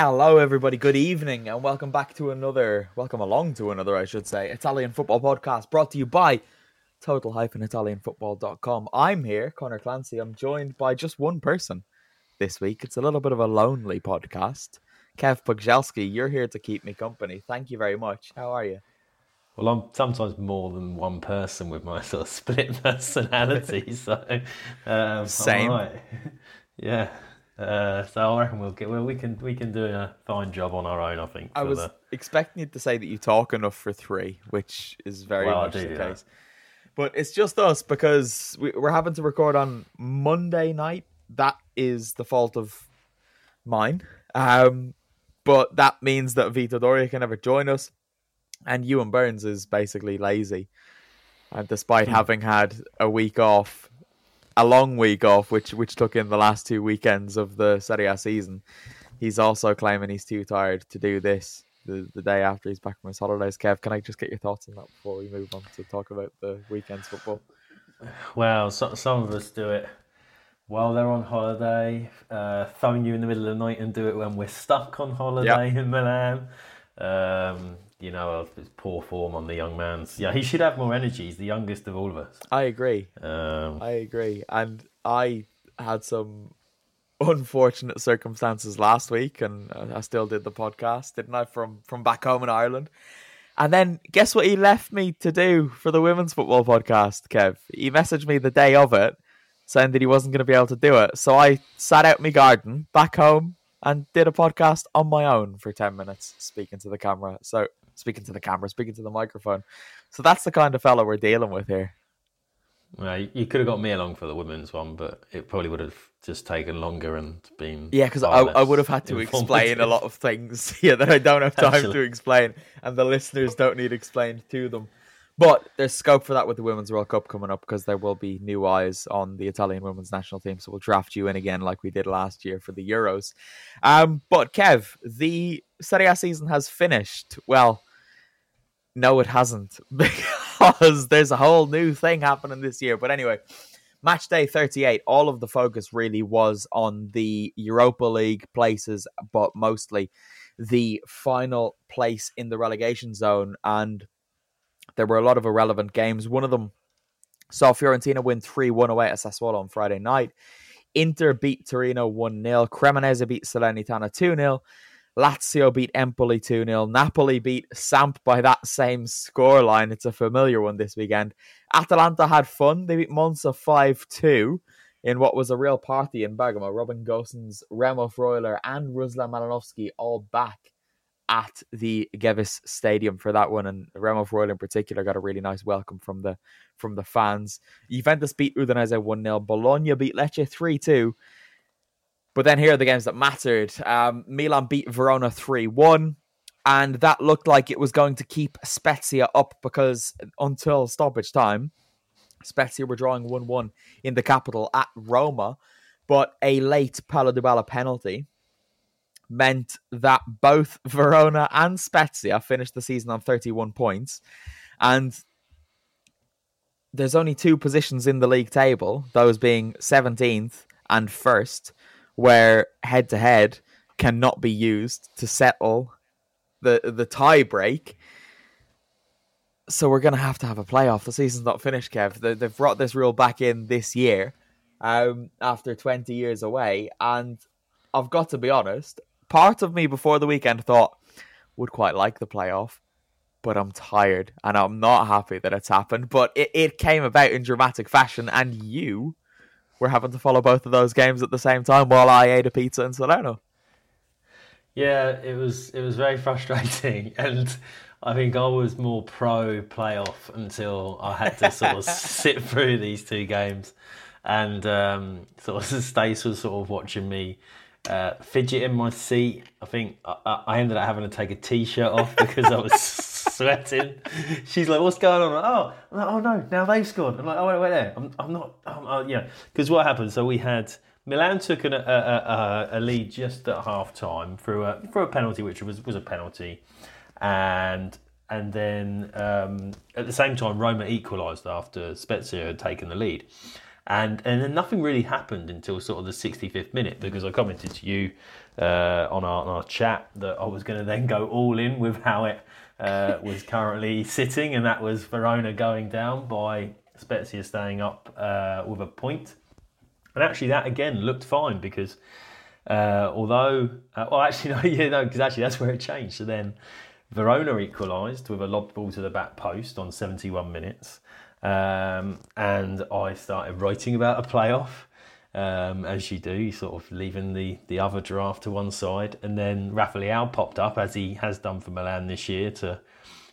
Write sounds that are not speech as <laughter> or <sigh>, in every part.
Hello, everybody. Good evening, and welcome back to another, welcome along to another, I should say, Italian football podcast brought to you by total-italianfootball.com. I'm here, Conor Clancy. I'm joined by just one person this week. It's a little bit of a lonely podcast. Kev Pogorzelski, you're here to keep me company. Thank you very much. How are you? Well, I'm sometimes more than one person with my <laughs> sort of split personality, so um, Same. Right. <laughs> yeah. Uh, so I reckon we'll get well. We can we can do a fine job on our own. I think. I was the- expecting you to say that you talk enough for three, which is very Well, much do the case. But it's just us because we, we're having to record on Monday night. That is the fault of mine. Um, but that means that Vito Doria can never join us, and Ewan Burns is basically lazy. And despite Hmm. having had a week off, a long week off, which which took in the last two weekends of the Serie A season, he's also claiming he's too tired to do this the, the day after he's back from his holidays. Kev, can I just get your thoughts on that before we move on to talk about the weekend's football? well, so, some of us do it while they're on holiday, uh, phone you in the middle of the night, and do it when we're stuck on holiday in Milan. Um, you know, it's poor form on the young man's. Yeah, he should have more energy. He's the youngest of all of us. I agree. Um, I agree. And I had some unfortunate circumstances last week, and I still did the podcast, didn't I? From from back home in Ireland. And then guess what he left me to do for the women's football podcast, Kev? He messaged me the day of it saying that he wasn't going to be able to do it. So I sat out in my garden back home and did a podcast on my own for 10 minutes, speaking to the camera. So speaking to the camera, speaking to the microphone. So that's the kind of fella we're dealing with here. Well, you could have got me along for the women's one, but it probably would have just taken longer and been. Yeah, because I, I would have had to explain a lot of things <laughs> here that I don't have time to explain, and the listeners don't need explained to them. But there's scope for that with the Women's World Cup coming up because there will be new eyes on the Italian women's national team. So we'll draft you in again like we did last year for the Euros. Um, but Kev, the Serie A season has finished. Well, no, it hasn't <laughs> because there's a whole new thing happening this year. But anyway, match day 38, all of the focus really was on the Europa League places, but mostly the final place in the relegation zone. And there were a lot of irrelevant games. One of them saw Fiorentina win 3 1 away at Sassuolo on Friday night. Inter beat Torino 1 0. Cremonese beat Salernitana 2 0. Lazio beat Empoli 2 0. Napoli beat Samp by that same scoreline. It's a familiar one this weekend. Atalanta had fun. They beat Monza 5 2 in what was a real party in Bergamo. Robin Gosens, Remo Freuler, and Ruslan Malinovsky all back at the Gewiss Stadium for that one, and Remo Freuler in particular got a really nice welcome from the from the fans. Juventus beat Udinese one 0 Bologna beat Lecce three two. But then here are the games that mattered. Um, Milan beat Verona three one, and that looked like it was going to keep Spezia up because until stoppage time, Spezia were drawing one one in the capital at Roma, but a late Paulo Dybala penalty meant that both <laughs> Verona and Spezia finished the season on 31 points. And there's only two positions in the league table, those being 17th and first, where head to head cannot be used to settle the the tie break. So we're going to have to have a playoff. The season's not finished, Kev. They, have brought this rule back in this year um, after 20 years away. And I've got to be honest, part of me before the weekend thought would quite like the playoff, but I'm tired and I'm not happy that it's happened. But it, it came about in dramatic fashion, and you were having to follow both of those games at the same time while I ate a pizza in Salerno. Yeah, it was it was very frustrating, <laughs> and I think I was more pro playoff until I had to sort of <laughs> sit through these two games, and um, sort of <laughs> Stace was sort of watching me uh, fidget in my seat. I think I, I, ended up having to take a t-shirt off because I was sweating. <laughs> She's like, "What's going on?" Like, oh, like, oh no! Now they've scored. I'm like, "Oh wait, wait there. I'm, I'm not. I'm, uh, yeah." Because what happened? So we had Milan took an, a, a, a, lead just at half time through a through a penalty, which was was a penalty, and and then um, at the same time Roma equalised after Spezia had taken the lead and and then nothing really happened until sort of the 65th minute because I commented to you uh, on, our, on our chat that I was going to then go all in with how it uh, was currently <laughs> sitting, and that was Verona going down by Spezia staying up uh, with a point. And actually, that again looked fine because uh, although, uh, well, actually, <laughs> no, yeah, no, because actually that's where it changed. So then Verona equalised with a lob ball to the back post on 71 minutes. Um, and I started writing about a playoff, um, as you do, sort of leaving the, the other draft to one side. And then Rafa Leao popped up, as he has done for Milan this year, to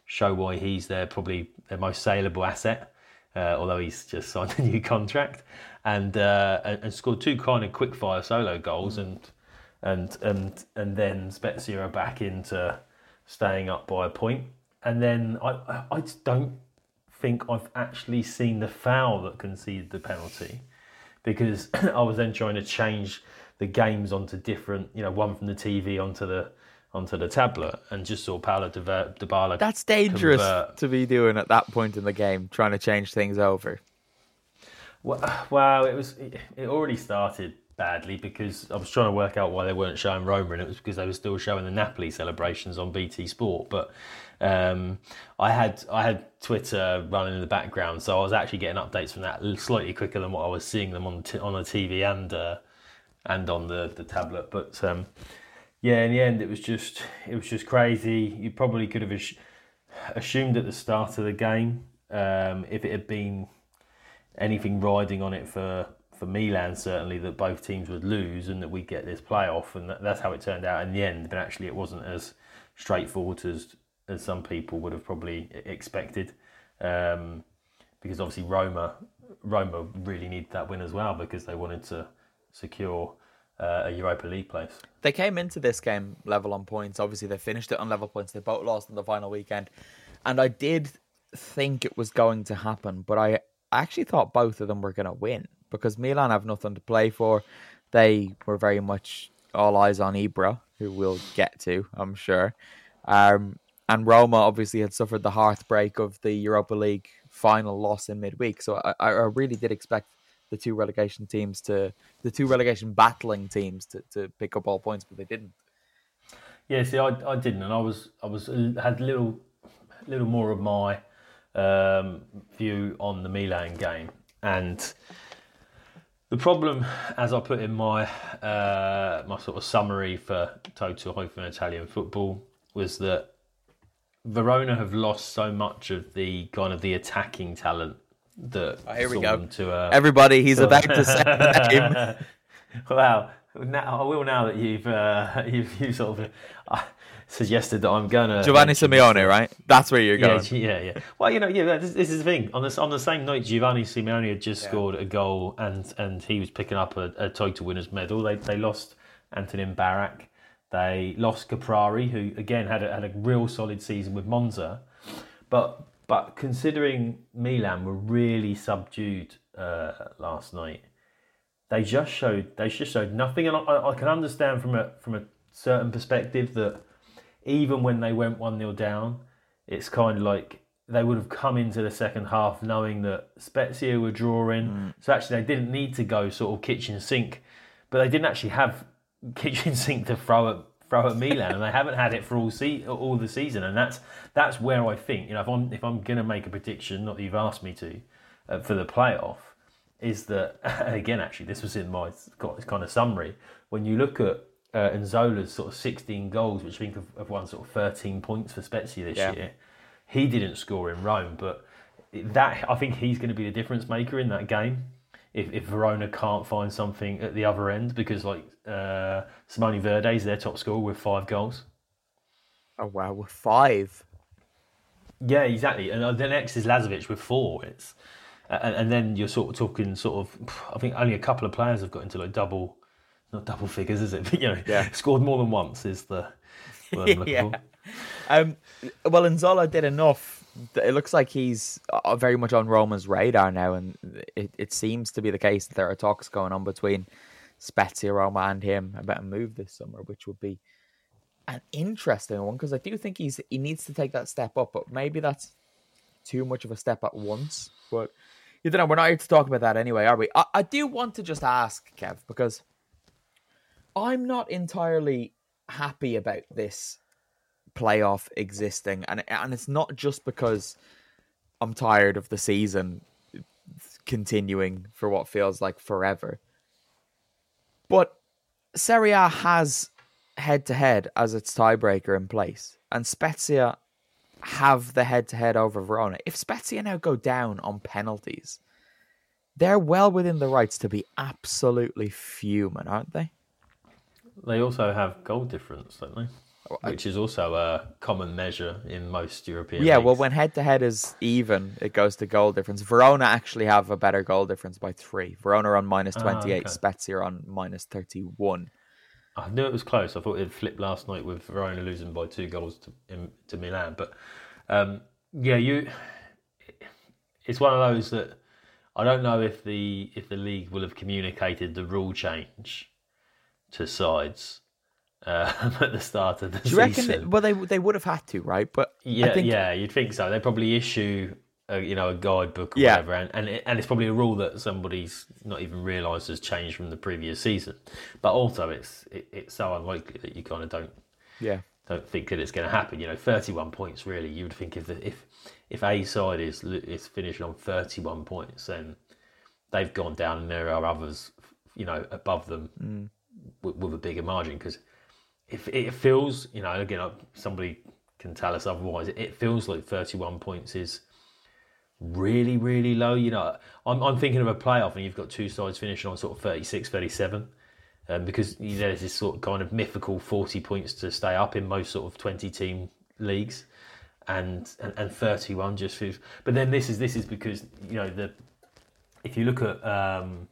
show why he's their probably their most saleable asset, uh, although he's just <laughs> signed a new contract, and, uh, and, and scored two kind of quick fire solo goals, and and and and then Spezia are back into staying up by a point. And then I I, I don't think I've actually seen the foul that conceded the penalty because <clears throat> I was then trying to change the games onto different, you know, one from the TV onto the onto the tablet and just saw Paulo Dybala. That's dangerous convert. to be doing at that point in the game, trying to change things over. Well, <sighs> it was it already started badly because I was trying to work out why they weren't showing Roma, and it was because they were still showing the Napoli celebrations on BT Sport. But um, I had I had Twitter running in the background, so I was actually getting updates from that slightly quicker than what I was seeing them on t- on the TV and uh, and on the the tablet. But um, yeah, in the end, it was just it was just crazy. You probably could have assumed at the start of the game um, if it had been anything riding on it for for Milan certainly that both teams would lose and that we'd get this playoff, and that's how it turned out in the end. But actually, it wasn't as straightforward as as some people would have probably expected, um, because obviously Roma Roma really needed that win as well because they wanted to secure uh, a Europa League place. They came into this game level on points. Obviously, they finished it on level points. They both lost in the final weekend, and I did think it was going to happen, but I actually thought both of them were going to win because Milan have nothing to play for. They were very much all eyes on Ibra, who we'll get to, I'm sure. Um, and Roma obviously had suffered the heartbreak of the Europa League final loss in midweek. So I, I really did expect the two relegation teams to the two relegation battling teams to, to pick up all points, but they didn't. Yeah, see, I, I didn't, and I was I was had little little more of my um, view on the Milan game, and the problem, as I put in my uh, my sort of summary for Total Hyphen Italian football, was that Verona have lost so much of the kind of the attacking talent that. Oh, here we go. To, uh, Everybody, he's about to say the name. <laughs> wow. Now, I will now that you've uh, <laughs> you've, you sort of uh, suggested that I'm gonna Giovanni Simeone, right? That's where you're going. Gi- <laughs> yeah, yeah. Well, you know, yeah. This, this is the thing. On the on the same night, Giovanni Simeone had just scored a goal, and and he was picking up a, a total winners medal. They they lost Antonin Barak. They lost Caprari, who again had a, had a real solid season with Monza, but but considering Milan were really subdued uh, last night, they just showed they just showed nothing. And I, I can understand from a from a certain perspective that even when they went one 0 down, it's kind of like they would have come into the second half knowing that Spezia were drawing. So actually, they didn't need to go sort of kitchen sink, but they didn't actually have kitchen sink to throw at throw at Milan, and they haven't had it for all se- all the season. And that's that's where I think you know if I'm if I'm going to make a prediction, not that you've asked me to, uh, for the playoff, is that <laughs> again actually this was in my got kind of summary when you look at uh, Nzola's sort of 16 goals, which I think have, have won sort of 13 points for Spezia this Yeah. year. He didn't score in Rome, but that I think he's going to be the difference maker in that game. If, if Verona can't find something at the other end, because like uh, Simone Verdi is their top scorer with five goals. Oh wow, with five. Yeah, exactly. And uh, the next is Lazovic with four. It's and, and then you're sort of talking sort of. I think only a couple of players have got into like double, not double figures, is it? <laughs> But you know, Yeah. <laughs> scored more than once is the. Word I'm <laughs> looking yeah. for. Um, well, Nzola did enough. It looks like he's uh, very much on Roma's radar now, and it, it seems to be the case that there are talks going on between Spezia, Roma, and him about a move this summer, which would be an interesting one because I do think he's he needs to take that step up, but maybe that's too much of a step at once. But you don't know. We're not here to talk about that anyway, are we? I, I do want to just ask Kev because I'm not entirely happy about this playoff existing, and and it's not just because I'm tired of the season continuing for what feels like forever. But Serie A has head to head as its tiebreaker in place, and Spezia have the head to head over Verona. If Spezia now go down on penalties, they're well within the rights to be absolutely fuming, aren't they? They also have goal difference, don't they? Which is also a common measure in most European. Yeah, well, when head to head is even, it goes to goal difference. Verona actually have a better goal difference by three. Verona are on minus Ah, 28, okay. Spezia on minus 31. I knew it was close. I thought it flipped last night with Verona losing by two goals to in, to Milan. But um, yeah, you. It's one of those that I don't know if the if the league will have communicated the rule change to sides uh, <laughs> at the start of the Do you reckon? season. That, well, they they would have had to, right? But Yeah, think, yeah, you'd think so. They probably issue, a, you know, a guidebook or Yeah. whatever, and and, it, and it's probably a rule that somebody's not even realised has changed from the previous season. But also, it's it, it's so unlikely that you kind of don't yeah, don't think that it's going to happen. You know, thirty-one points. Really, you would think if the, if if a side is is finishing on thirty-one points, then they've gone down, and there are others, you know, above them with, with a bigger margin. Because if it feels, you know, again, somebody can tell us otherwise. It feels like thirty-one points is really, really low. You know, I'm I'm thinking of a playoff, and you've got two sides finishing on sort of 36, 37 um, because you know, there's this sort of kind of mythical 40 points to stay up in most sort of 20 team leagues and, and and 31 just feels but then this is this is because you know the if you look at um,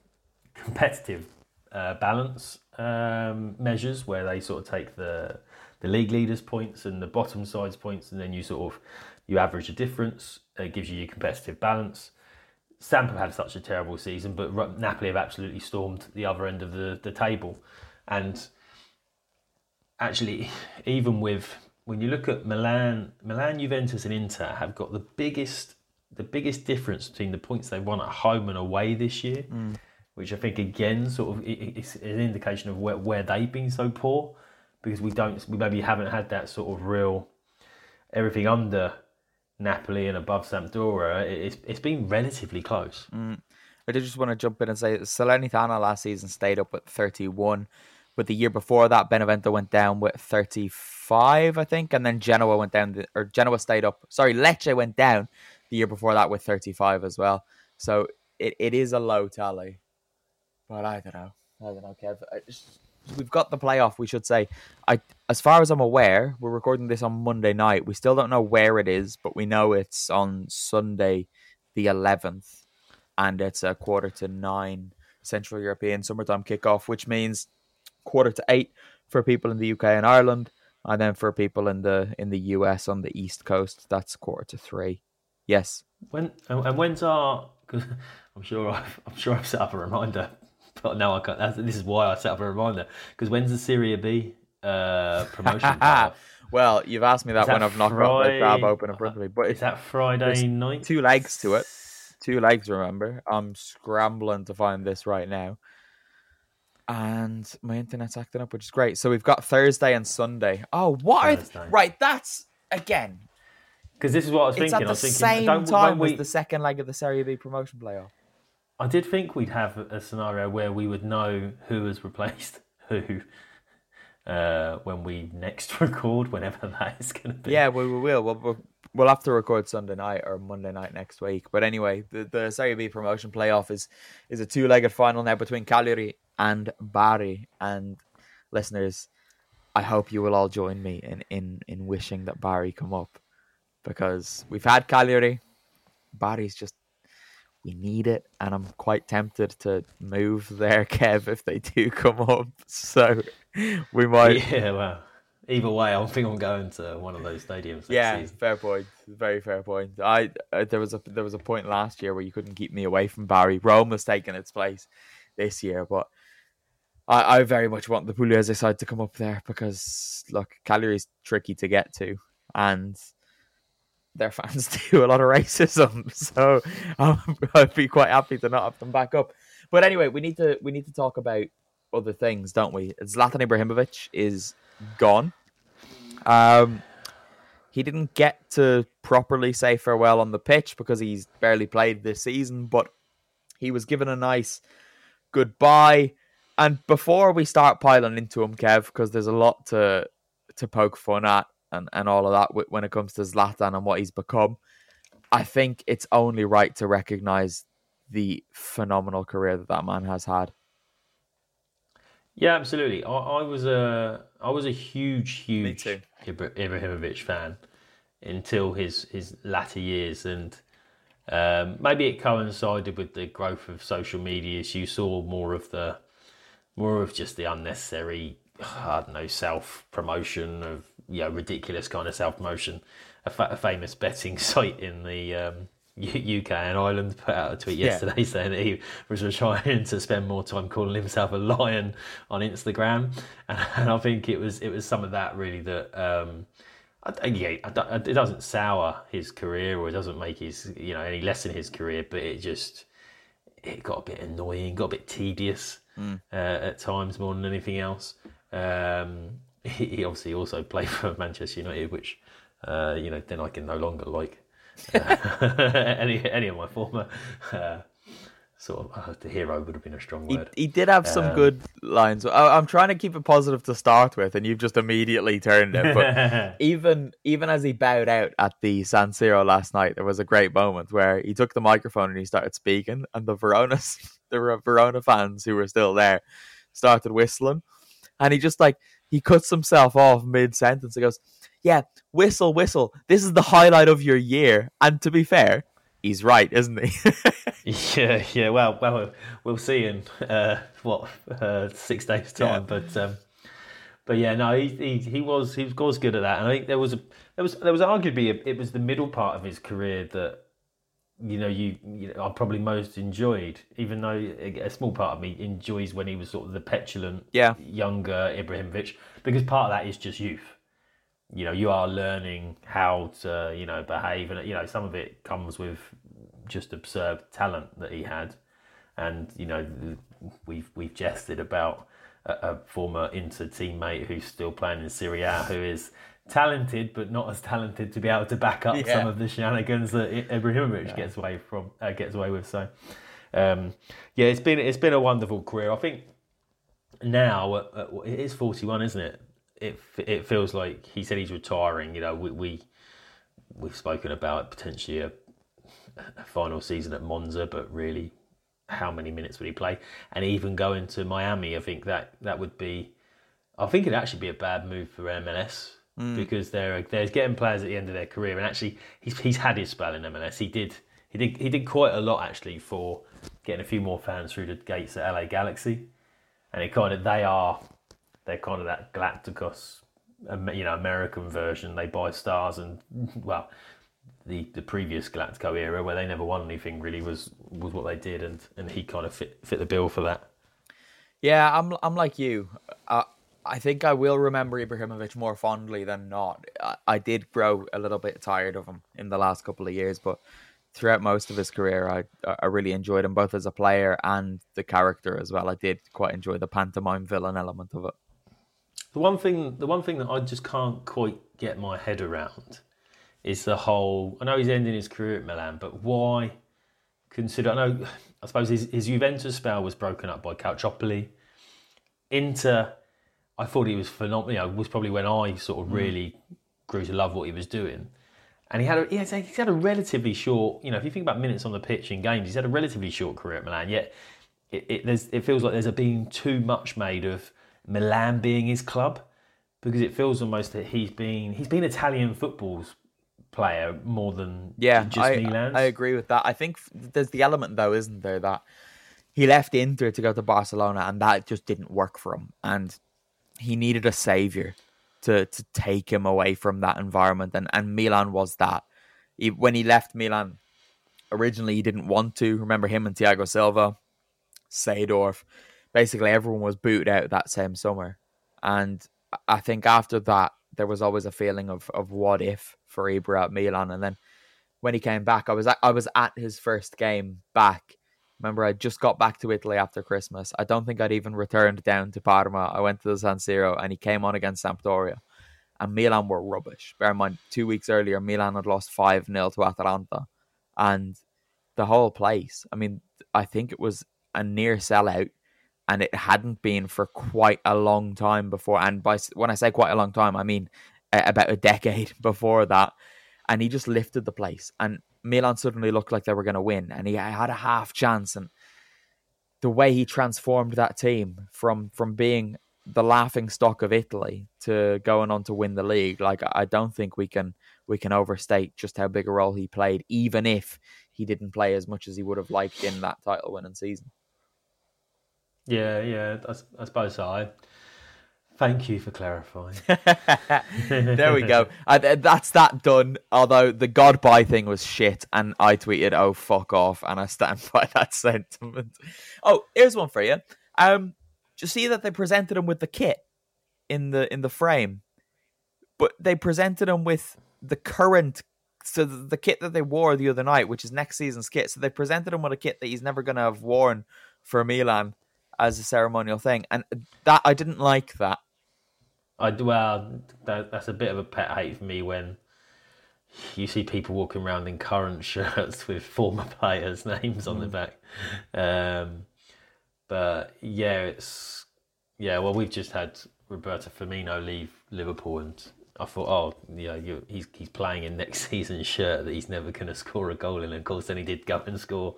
competitive uh, balance um, measures where they sort of take the the league leaders points and the bottom sides points and then you sort of you average a difference. It gives you your competitive balance. Samp have had such a terrible season, but Napoli have absolutely stormed the other end of the, the table. And actually, <laughs> even with when you look at Milan, Milan, Juventus, and Inter have got the biggest the biggest difference between the points they won at home and away this year, which I think again sort of i- i- an indication of where, where they've been so poor because we don't we maybe haven't had that sort of real everything under Napoli and above Sampdoria. it- It's it's been relatively close. Mm. I did just want to jump in and say Salernitana last season stayed up at 31, but the year before that, Benevento went down with 35, I think, and then Genoa went down, the, or Genoa stayed up. Sorry, Lecce went down the year before that with 35 as well. So it, it is a low tally, but I don't know. I don't know, Kev. We've got the playoff. We should say, I as far as I'm aware, we're recording this on Monday night. We still don't know where it is, but we know it's on Sunday, the 11th, and it's a quarter to nine Central European summertime kickoff, which means quarter to eight for people in the UK and Ireland, and then for people in the in the US on the East Coast, that's quarter to three. Yes. When and when's our? Because <laughs> I'm sure I've, I'm sure I've set up a reminder, <laughs> but now I can't. That's, this is why I set up a reminder. Because when's the Serie B uh, promotion? <laughs> well, you've asked me that, that when I've not got my tab Fri- open in front of me, but Is that Friday night? two legs to it. Two legs, remember? I'm scrambling to find this right now. And my internet's acting up, which is great. So we've got Thursday and Sunday. Oh, what? th- right, that's again. Because this is what I was It's thinking. at I the was thinking, same don't, time we, as the second leg of the Serie B promotion playoff. I did think we'd have a scenario where we would know who has replaced <laughs> who uh, when we next <laughs> record, whenever that is going to be. Yeah, we, we will. We'll, we'll. have to record Sunday night or Monday night next week. But anyway, the, the Serie B promotion playoff is, is a two legged final now between Cagliari and Bari. And listeners, I hope you will all join me in, in, in wishing that Bari come up because we've had Cagliari. Bari's just, we need it. And I'm quite tempted to move there, <laughs> Kev, if they do come up. So we might. Yeah, well, either way, I think I'm going to one of those stadiums. Yeah, season. fair point. Very fair point. I uh, there was a there was a point last year where you couldn't keep me away from Bari. Rome has taken its place this year, but I, I very much want the Pugliese side to come up there because look, Cagliari's tricky to get to, and their fans <laughs> do a lot of racism. <laughs> So um, <laughs> I'd be quite happy to not have them back up. But anyway, we need to we need to talk about other things, don't we? Zlatan Ibrahimovic is gone. Um, he didn't get to properly say farewell on the pitch because he's barely played this season, but he was given a nice goodbye. And before we start piling into him, Kev, because there's a lot to to poke fun at and, and all of that when it comes to Zlatan and what he's become, I think it's only right to recognize the phenomenal career that that man has had. Yeah, absolutely. I, I was a I was a huge, huge. Ibra- Ibrahimovic fan until his his latter years, and um, maybe it coincided with the growth of social media. So you saw more of the more of just the unnecessary, I don't know, self promotion of you know ridiculous kind of self promotion. A, fa- a famous betting <laughs> site in the um, U- UK and Ireland put out a tweet Yeah. yesterday <laughs> saying that he was trying to spend more time calling himself a lion on Instagram, and, and I think it was it was some of that really that. Um, I, yeah, I it doesn't sour his career or it doesn't make his you know any less in his career, but it just it got a bit annoying, got a bit tedious uh, at times more than anything else. Um, he, he obviously also played <laughs> for Manchester United, which uh, you know then I can no longer like uh, <laughs> any any of my former uh, sort of uh, the hero would have been a strong He, word. he did have some good lines. I, I'm trying to keep it positive to start with, and you've just immediately turned it. But <laughs> even even as he bowed out at the San Siro last night, there was a great moment where he took the microphone and he started speaking, and the Verona the Verona fans who were still there started whistling, and he just like he cuts himself off mid sentence. He goes, "Yeah, whistle, whistle. This is the highlight of your year." And to be fair, he's right, isn't he? <laughs> Yeah, yeah. Well, well, we'll see in uh, what uh, six days' time. But um, but yeah, no, he, he he was he was good at that, and I think there was a there was there was arguably a, it was the middle part of his career that you know you, you know, I probably most enjoyed, even though a, small part of me enjoys when he was sort of the petulant, Yeah. younger Ibrahimovic, because part of that is just youth. You know, you are learning how to you know behave, and you know some of it comes with just absurd talent that he had, and you know we've we've jested about a, a former Inter teammate who's still playing in Serie A who is talented but not as talented to be able to back up Yeah. some of the shenanigans that Ibrahimovic gets away from uh, gets away with. So um, yeah, it's been it's been a wonderful career. I think now uh, uh, it is forty one, isn't it? It it feels like he said he's retiring. You know, we, we we've spoken about potentially a, a final season at Monza, but really, how many minutes would he play? And even going to Miami, I think that that would be I think it'd actually be a bad move for MLS because they're they're getting players at the end of their career, and actually he's he's had his spell in MLS. He did he did he did quite a lot actually for getting a few more fans through the gates at LA Galaxy, and it kind of they are they're kind of that Galacticos, you know, American version. They buy stars and <laughs> well. The, the previous Galactico era where they never won anything really was was what they did and, and he kind of fit fit the bill for that. Yeah, I'm I'm like you. Uh, I think I will remember Ibrahimovic more fondly than not. I, I did grow a little bit tired of him in the last couple of years, but throughout most of his career, I I really enjoyed him both as a player and the character as well. I did quite enjoy the pantomime villain element of it. The one thing, the one thing that I just can't quite get my head around is the whole. I know he's ending his career at Milan, but why consider? I know, I suppose his, his Juventus spell was broken up by Calciopoli. Inter, I thought he was phenomenal. You know, was probably when I sort of mm. really grew to love what he was doing. And he had a, he's had a relatively short, you know, if you think about minutes on the pitch in games, he's had a relatively short career at Milan. Yet it, it, there's, it feels like there's a being too much made of Milan being his club because it feels almost that he's been he's been Italian football's player more than Yeah, just I, Milan's. I agree with that. I think there's the element though, isn't there, that he left Inter to go to Barcelona, and that just didn't work for him, and he needed a savior to to take him away from that environment, and and Milan was that. He, when he left Milan, originally he didn't want to. Remember him and Thiago Silva, Seedorf, basically everyone was booted out that same summer, and I think after that there was always a feeling of of what if for Ibra at Milan, and then when he came back, I was at, I was at his first game back. Remember, I just got back to Italy after Christmas. I don't think I'd even returned down to Parma. I went to the San Siro, and he came on against Sampdoria, and Milan were rubbish. Bear in mind, two weeks earlier, Milan had lost five 0 to Atalanta, and the whole place. I mean, I think it was a near sellout, and it hadn't been for quite a long time before. And by when I say quite a long time, I mean about a decade <laughs> before that. And he just lifted the place, and Milan suddenly looked like they were going to win, and he had a half chance. And the way he transformed that team from from being the laughing stock of Italy to going on to win the league, like I don't think we can we can overstate just how big a role he played, even if he didn't play as much as he would have liked in that title winning season. yeah, yeah, I suppose so. I, thank you for clarifying. <laughs> there we go. <laughs> Th- that's that done. Although the God bye thing was shit, and I tweeted, "Oh fuck off," and I stand <laughs> by that sentiment. Oh, here's one for you. Um, do you see that they presented him with the kit in the in the frame, but they presented him with the current. So the, the kit that they wore the other night, which is next season's kit, so they presented him with a kit that he's never going to have worn for Milan as a ceremonial thing, and that I didn't like that. I well, that, that's a bit of a pet hate for me when you see people walking around in current <laughs> shirts with former players' names on the back. Um, but yeah, it's yeah. Well, we've just had Roberto Firmino leave Liverpool, and I thought, oh, yeah, you, he's he's playing in next <laughs> season's shirt that he's never going to score a goal in. And of course, then he did go and score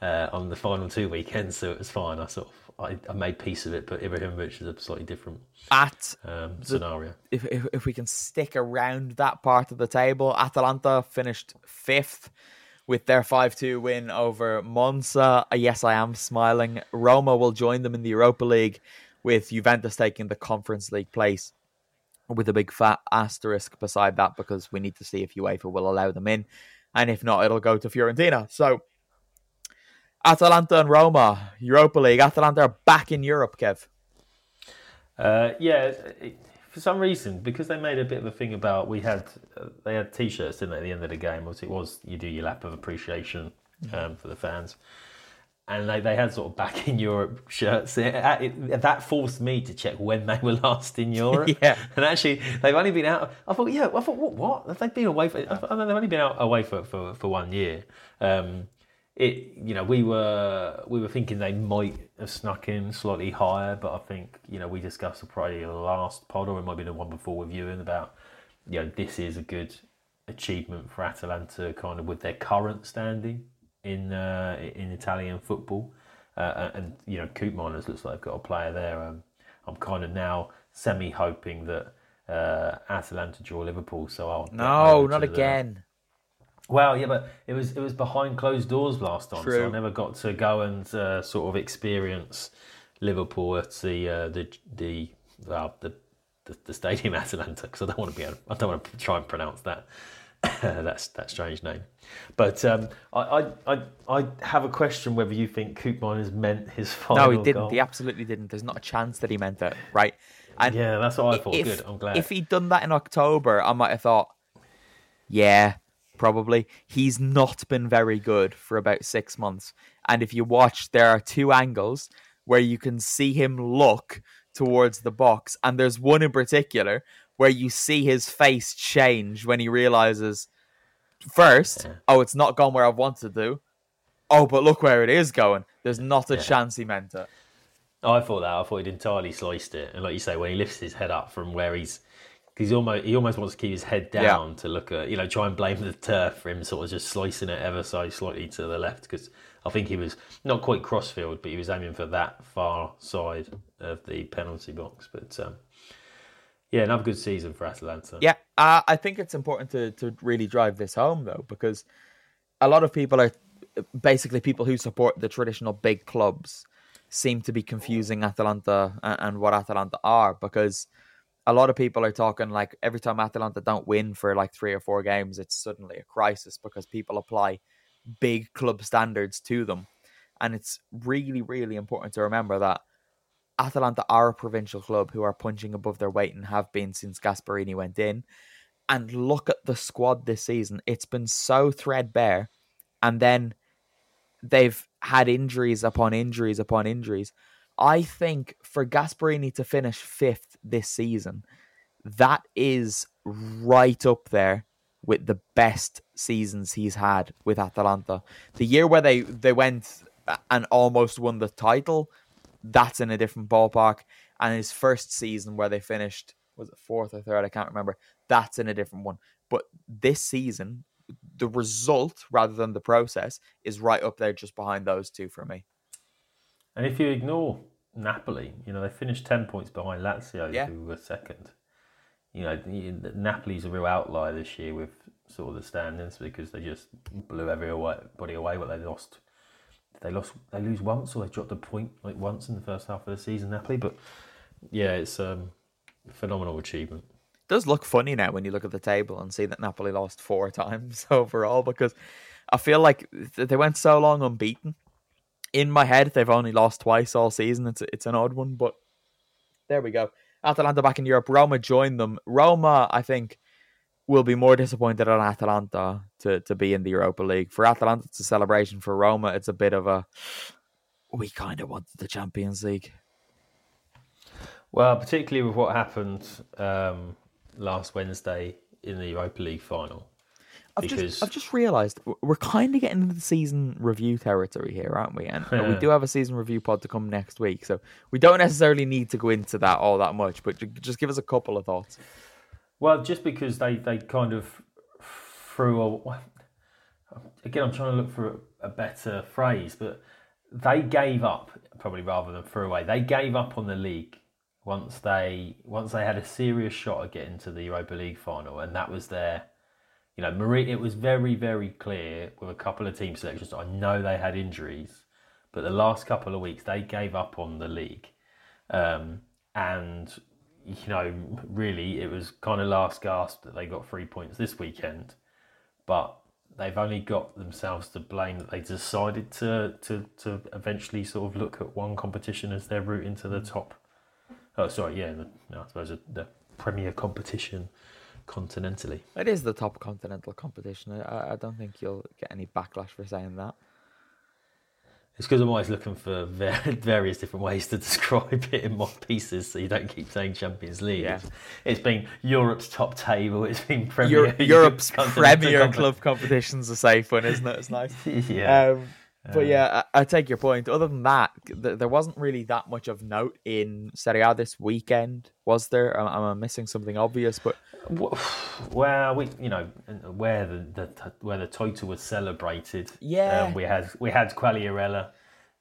uh, on the final two weekends, so it was fine. I sort of I, I made peace of it, but Ibrahimovic is a slightly different At um, scenario. if, if if we can stick around that part of the table, Atalanta finished fifth with their 5-2 win over Monza. Uh, Yes, I am smiling. Roma will join them in the Europa League with Juventus taking the Conference League place with a big fat asterisk beside that because we need to see if UEFA will allow them in. And if not, it'll go to Fiorentina. So Atalanta and Roma, Europa League. Atalanta are back in Europe, Kev. Uh, yeah, it, for some reason, because they made a bit of a thing about we had uh, they had t-shirts didn't they, at the end of the game. Obviously, it was you do your lap of appreciation um, for the fans, and they, they had sort of back in Europe shirts. It, it, that forced me to check when they were last in Europe. <laughs> Yeah. and actually they've only been out. I thought, yeah, I thought what? What? Have they been away for? I thought, they've only been out away for for, for one year. Um, it you know we were we were thinking they might have snuck in slightly higher, but I think you know we discussed probably the last pod or it might be the one before with you and about you know this is a good achievement for Atalanta kind of with their current standing in uh, in Italian football. Uh, and you know, Koopmeiners looks like they've got a player there. Um, I'm kind of now semi hoping that uh, Atalanta draw Liverpool. So I'll No, not to the- again. Well, yeah, but it was it was behind closed doors last time, so I never got to go and uh, sort of experience Liverpool at the uh, the the well, the, the the stadium <laughs> Atalanta because I don't want to be able, I don't want to try and pronounce that <laughs> that's that strange name. But um, I, I I I have a question whether you think Koopmeiners meant his final <laughs> No, he didn't. goal. He absolutely didn't. There's not a chance that he meant it, right? And Yeah, that's what I thought. if, Good, I'm glad. If he'd done that in October, I might have thought, yeah, probably. He's not been very good for about six months. And if you watch, there are two angles where you can see him look towards the box. And there's one in particular where you see his face change when he realizes first, oh, it's not gone where I wanted to. Oh, but look where it is going. There's not a chance he meant it. I thought that. I thought he'd entirely sliced it, and like you say, when he lifts his head up from where he's, because he almost he almost wants to keep his head Yeah. down to look at, you know, try and blame the turf for him sort of just slicing it ever so slightly to the left. Because I think he was not quite crossfield, but he was aiming for that far side of the penalty box. But um, yeah, another good season for Atalanta. Yeah, uh, I think it's important to, to really drive this home though, because a lot of people are basically people who support the traditional big clubs seem to be confusing Atalanta and, and what Atalanta are because a lot of people are talking like every time Atalanta don't win for like three or four games, it's suddenly a crisis because people apply big club standards to them. And it's really, really important to remember that Atalanta are a provincial club who are punching above their weight and have been since Gasperini went in. And look at the squad this season. It's been so threadbare. And then they've had injuries upon injuries upon injuries. I think for Gasperini to finish fifth this season, that is right up there with the best seasons he's had with Atalanta. The year where they, they went and almost won the title, that's in a different ballpark. And his first season where they finished, was it fourth or third? I can't remember. That's in a different one. But this season, the result rather than the process is right up there just behind those two for me. And if you ignore Napoli, you know, they finished 10 points behind Lazio, Yeah. who were second. You know, Napoli's a real outlier this year with sort of the standings because they just blew everybody away. But they lost, they lost, they lose once or they dropped a point like once in the first half of the season, Napoli. But yeah, it's um, a phenomenal achievement. does look funny now when you look at the table and see that Napoli lost four <laughs> times overall because I feel like they went so long unbeaten. In my head, they've only lost twice all season. It's it's an odd one, but there we go. Atalanta back in Europe. Roma joined them. Roma, I think, will be more disappointed on Atalanta to, to be in the Europa League. For Atalanta, it's a celebration. For Roma, it's a bit of a we kind of wanted the Champions League. Well, particularly with what happened um, last Wednesday in the Europa League final. I've Because- just I've just realised we're kind of getting into the season review territory here, aren't we? And uh, we do have a season review pod to come next week, so we don't necessarily need to go into that all that much. But just give us a couple of thoughts. Well, just because they, they kind of threw a. Again, I'm trying to look for a, a better phrase, but they gave up, probably rather than threw away. They gave up on the league once they once they had a serious shot at getting to the Europa League final, and that was their. You know, Marie. It was very, very clear with a couple of team selections. I know they had injuries, but the last couple of weeks they gave up on the league, um, and you know, really, it was kind of last gasp that they got three points this weekend, but they've only got themselves to blame that they decided to to to eventually sort of look at one competition as their route into the top. Oh, sorry, yeah, the, no, I suppose the, the premier competition continentally. It is the top continental competition. I, I don't think you'll get any backlash for saying that. It's because I'm always looking for va- <laughs> various different ways to <laughs> describe it in my pieces, so you don't keep saying Champions League. Yeah. It's, been Europe's top table. It's been Premier Europe, <laughs> Europe's premier club competition's a safe one, isn't it? It's nice. yeah. Um, but yeah, I, I take your point. Other than that, th- there wasn't really that much of note in Serie A this weekend, was there? Am, am I missing something obvious? But Well, we you know where the, the where the title was celebrated. Yeah. um, we had we had Quagliarella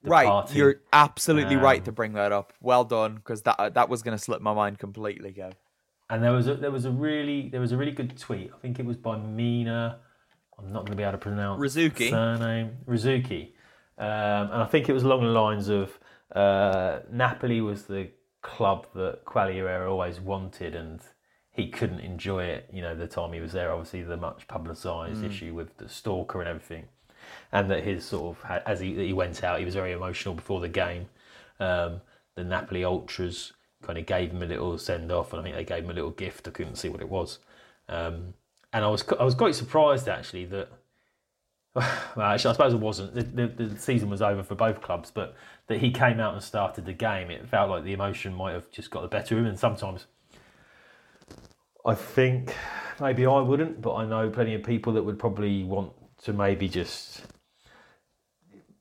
right, departing. you're absolutely right Um, to bring that up. Well done, because that that was going to slip my mind completely, Gav. And there was a, there was a really there was a really good tweet. I think it was by Mina. I'm not going to be able to pronounce Rzouki. surname Rzouki, um, and I think it was along the lines of uh, Napoli was the club that Quagliarella always wanted, and he couldn't enjoy it. You know, the time he was there, obviously the much publicised Mm. issue with the stalker and everything, and that his sort of as he he went out, he was very emotional before the game. Um, the Napoli ultras kind of gave him a little send off, and I think they gave him a little gift. I couldn't see what it was, um, and I was I was quite surprised actually that. <sighs> Well, actually, I suppose it wasn't. The, the, the season was over for both clubs, but that he came out and started the game, it felt like the emotion might have just got the better of him. And sometimes, I think maybe I wouldn't, but I know plenty of people that would probably want to maybe just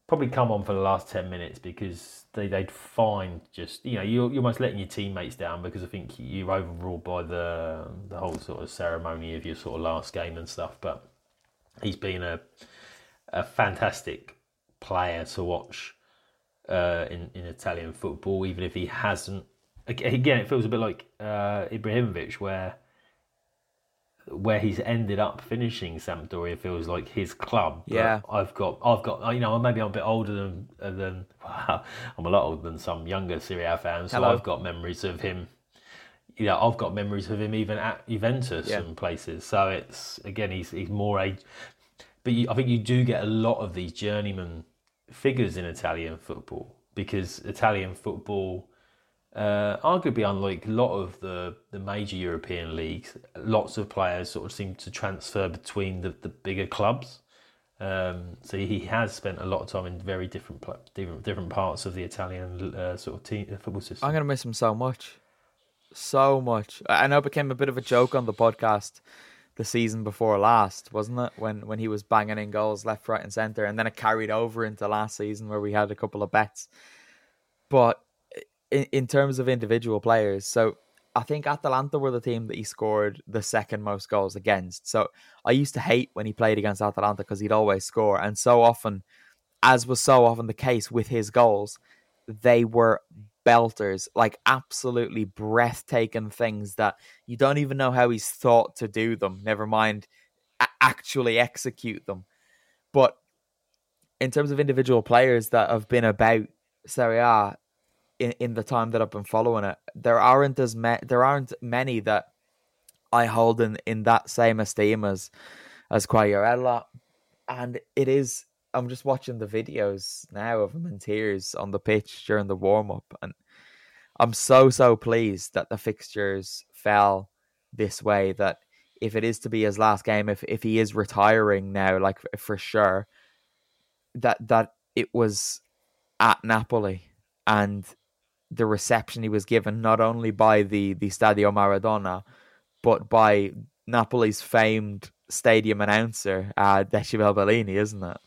probably come on for the last 10 minutes because they, they'd find just, you know, you're, you're almost letting your teammates down because I think you're overruled by the, the whole sort of ceremony of your sort of last game and stuff. But he's been a, a fantastic player to watch uh, in, in Italian football, even if he hasn't. Again, it feels a bit like uh, Ibrahimovic, where where he's ended up finishing Sampdoria feels like his club. But Yeah. I've got, I've got, you know, maybe I'm a bit older than than <laughs> well, I'm a lot older than some younger Serie A fans. So I've got memories of him. You know, I've got memories of him even at Juventus Yeah. and places. So it's again, he's he's more age. But you, I think you do get a lot of these journeyman figures in Italian football because Italian football, uh, arguably unlike a lot of the, the major European leagues, lots of players sort of seem to transfer between the, the bigger clubs. Um, so he has spent a lot of time in very different different, different parts of the Italian uh, sort of team, uh, football system. I'm going to miss him so much, so much. I know it became a bit of a joke on the podcast the season before last, wasn't it? When when he was banging in goals left, right, and center, and then it carried over into last season where we had a couple of bets. But in, in terms of individual players, so I think Atalanta were the team that he scored the second most goals against. So I used to hate when he played against Atalanta because he'd always score, and so often, as was so often the case with his goals, they were belters, like absolutely breathtaking things that you don't even know how he's thought to do them. Never mind actually execute them. But in terms of individual players that have been about Serie A in, in the time that I've been following it, there aren't as ma- there aren't many that I hold in, in that same esteem as as Quagliarella, and it is. I'm just watching the videos now of him in tears on the pitch during the warm up, and I'm so so pleased that the fixtures fell this way. That if it is to be his last game, if if he is retiring now, like for sure, that that it was at Napoli and the reception he was given not only by the the Stadio Maradona, but by Napoli's famed stadium announcer, uh, Decibel Bellini, isn't it?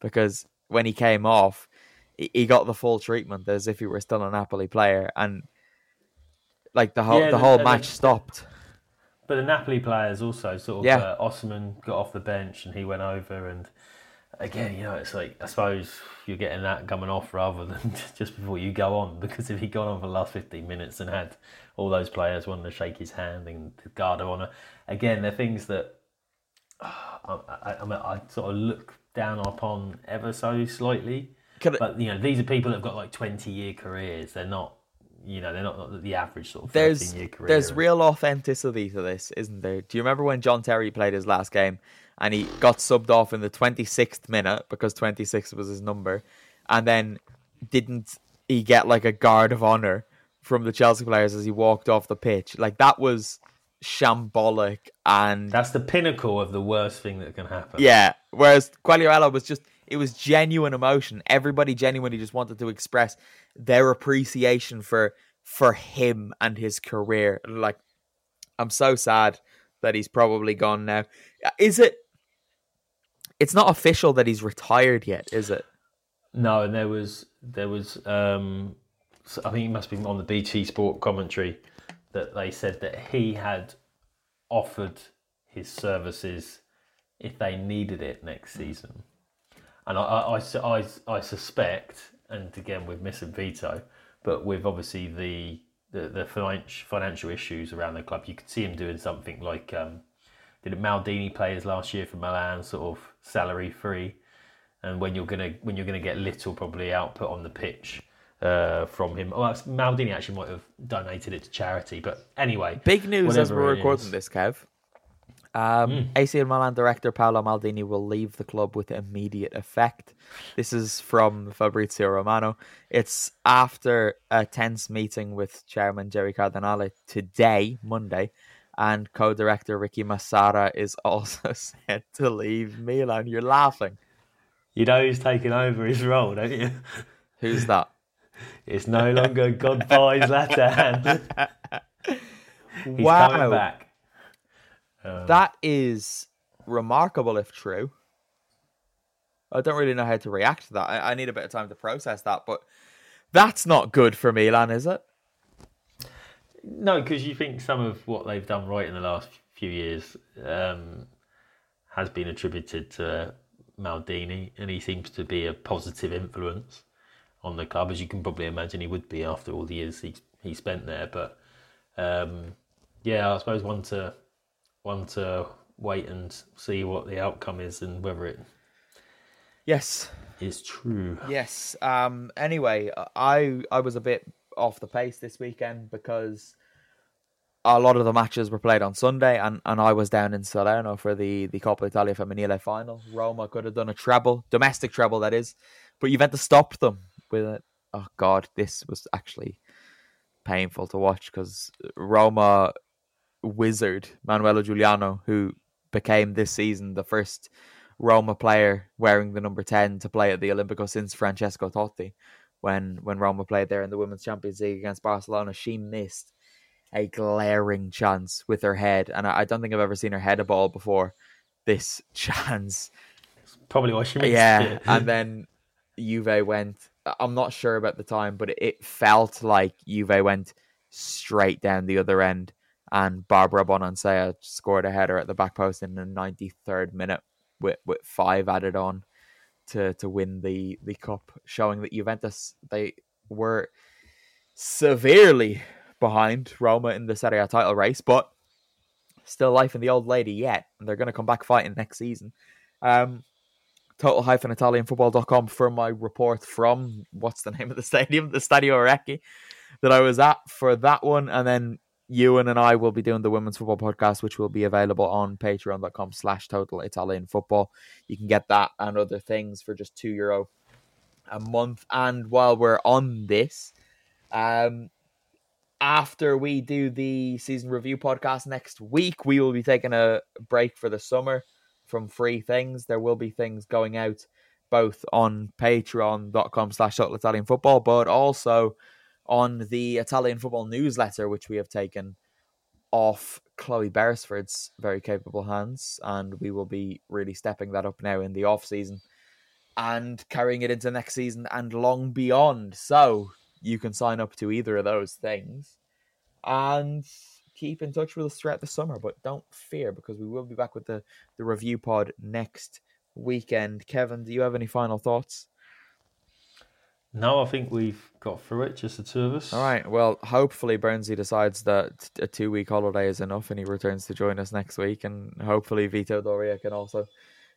Because when he came off, he got the full treatment as if he were still a Napoli player, and like the whole Yeah, the the- whole the- match stopped. But the Napoli players also sort of Yeah. uh, Osimhen got off the bench and he went over and again, you know, it's like I suppose you're getting that coming off rather than <laughs> just before you go on because if he'd gone on for the last 15 minutes and had all those players wanting to shake his hand and to guard of honour, again, they're things that <sighs> I, I, I, mean, I sort of look down upon ever so slightly. I- But you know, these are people that have got like 20 year careers. They're not, you know, they're not the average sort of 13 there's year career. there's real authenticity to this, isn't there? Do you remember when John Terry played his last game and he got subbed off in the 26th minute because 26 was his number, and then didn't he get like a guard of honor from the Chelsea players as he walked off the pitch? Like that was shambolic and That's the pinnacle of the worst thing that can happen. yeah. Whereas Quagliarella was just it was genuine emotion. Everybody genuinely just wanted to express their appreciation for for him and his career. Like I'm so sad that he's probably gone now. Is it it's not official that he's retired yet, is it? No, and there was there was um, I think it must be on the BT Sport commentary that they said that he had offered his services if they needed it next season, and I I, I, I, I suspect and again with missing Vito, but with obviously the the, the financial issues around the club, you could see him doing something like um, did it Maldini players last year for Milan, sort of salary free, and when you're gonna when you're gonna get little probably output on the pitch. Uh, from him, well, Maldini actually might have donated it to charity, but anyway, Big news as we're recording this, Kev. Um, Hmm. AC Milan director Paolo Maldini will leave the club with immediate effect. This is from Fabrizio Romano. It's after a tense meeting with chairman Jerry Cardinale today, Monday, and co-director Ricky Massara is also <laughs> set to leave Milan. You're laughing. You know who's taking over his role, don't you? <laughs> Who's that? It's no longer goodbye Zlatan. <laughs> He's wow, coming back. Um, that is remarkable if true. I don't really know how to react to that. I, I need a bit of time to process that, but that's not good for Milan, is it? No, because you think some of what they've done right in the last few years um, has been attributed to Maldini, and he seems to be a positive influence on the club, as you can probably imagine he would be after all the years he he spent there. But um, yeah, I suppose one to one to wait and see what the outcome is and whether it Yes, is true. yes. Um. Anyway, I I was a bit off the pace this weekend because a lot of the matches were played on Sunday, and, and I was down in Salerno for the the Coppa Italia Femminile final. Roma could have done a treble, domestic treble, that is, but Juventus stopped them with it. Oh God, this was actually painful to watch because Roma wizard Manuela Giugliano, who became this season the first Roma player wearing the number ten to play at the Olimpico since Francesco Totti, when when Roma played there in the Women's Champions League against Barcelona, she missed a glaring chance with her head, and I, I don't think I've ever seen her head a ball before. This <laughs> chance, Probably why she missed yeah, it. and then Juve went. I'm not sure about the time, but it felt like Juve went straight down the other end, and Barbara Bonansea scored a header at the back post in the 93rd minute with with five added on to to win the the cup, showing that Juventus they were severely behind Roma in the Serie A title race, but still life in the old lady yet, and they're going to come back fighting next season. Um, total-italianfootball.com for my report from what's the name of the <laughs> stadium, the Stadio Arechi, that I was at for that one, and then Ewan and I will be doing the women's football podcast, which will be available on patreon.com slash total Italian football. You can get that and other things for just two euro a month. And while we're on this, um, after we do the season review podcast next week, we will be taking a break for the summer from free things. There will be things going out both on patreon.com slash total Italian football, but also on the Italian football newsletter, which we have taken off Chloe Beresford's very capable hands, and we will be really stepping that up now in the off season and carrying it into next season and long beyond. So you can sign up to either of those things and keep in touch with us throughout the summer. But don't fear because we will be back with the, the review pod next weekend. Kevin, do you have any final thoughts? No, I think we've got through it, just the two of us. All right. Well, hopefully Burnsy decides that a two week holiday is enough and he returns to join us next week. And hopefully Vito Doria can also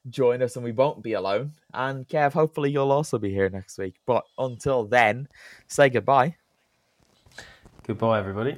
join us and we won't be alone. And Kev, hopefully you'll also be here next week. But until then, say goodbye. Goodbye, everybody.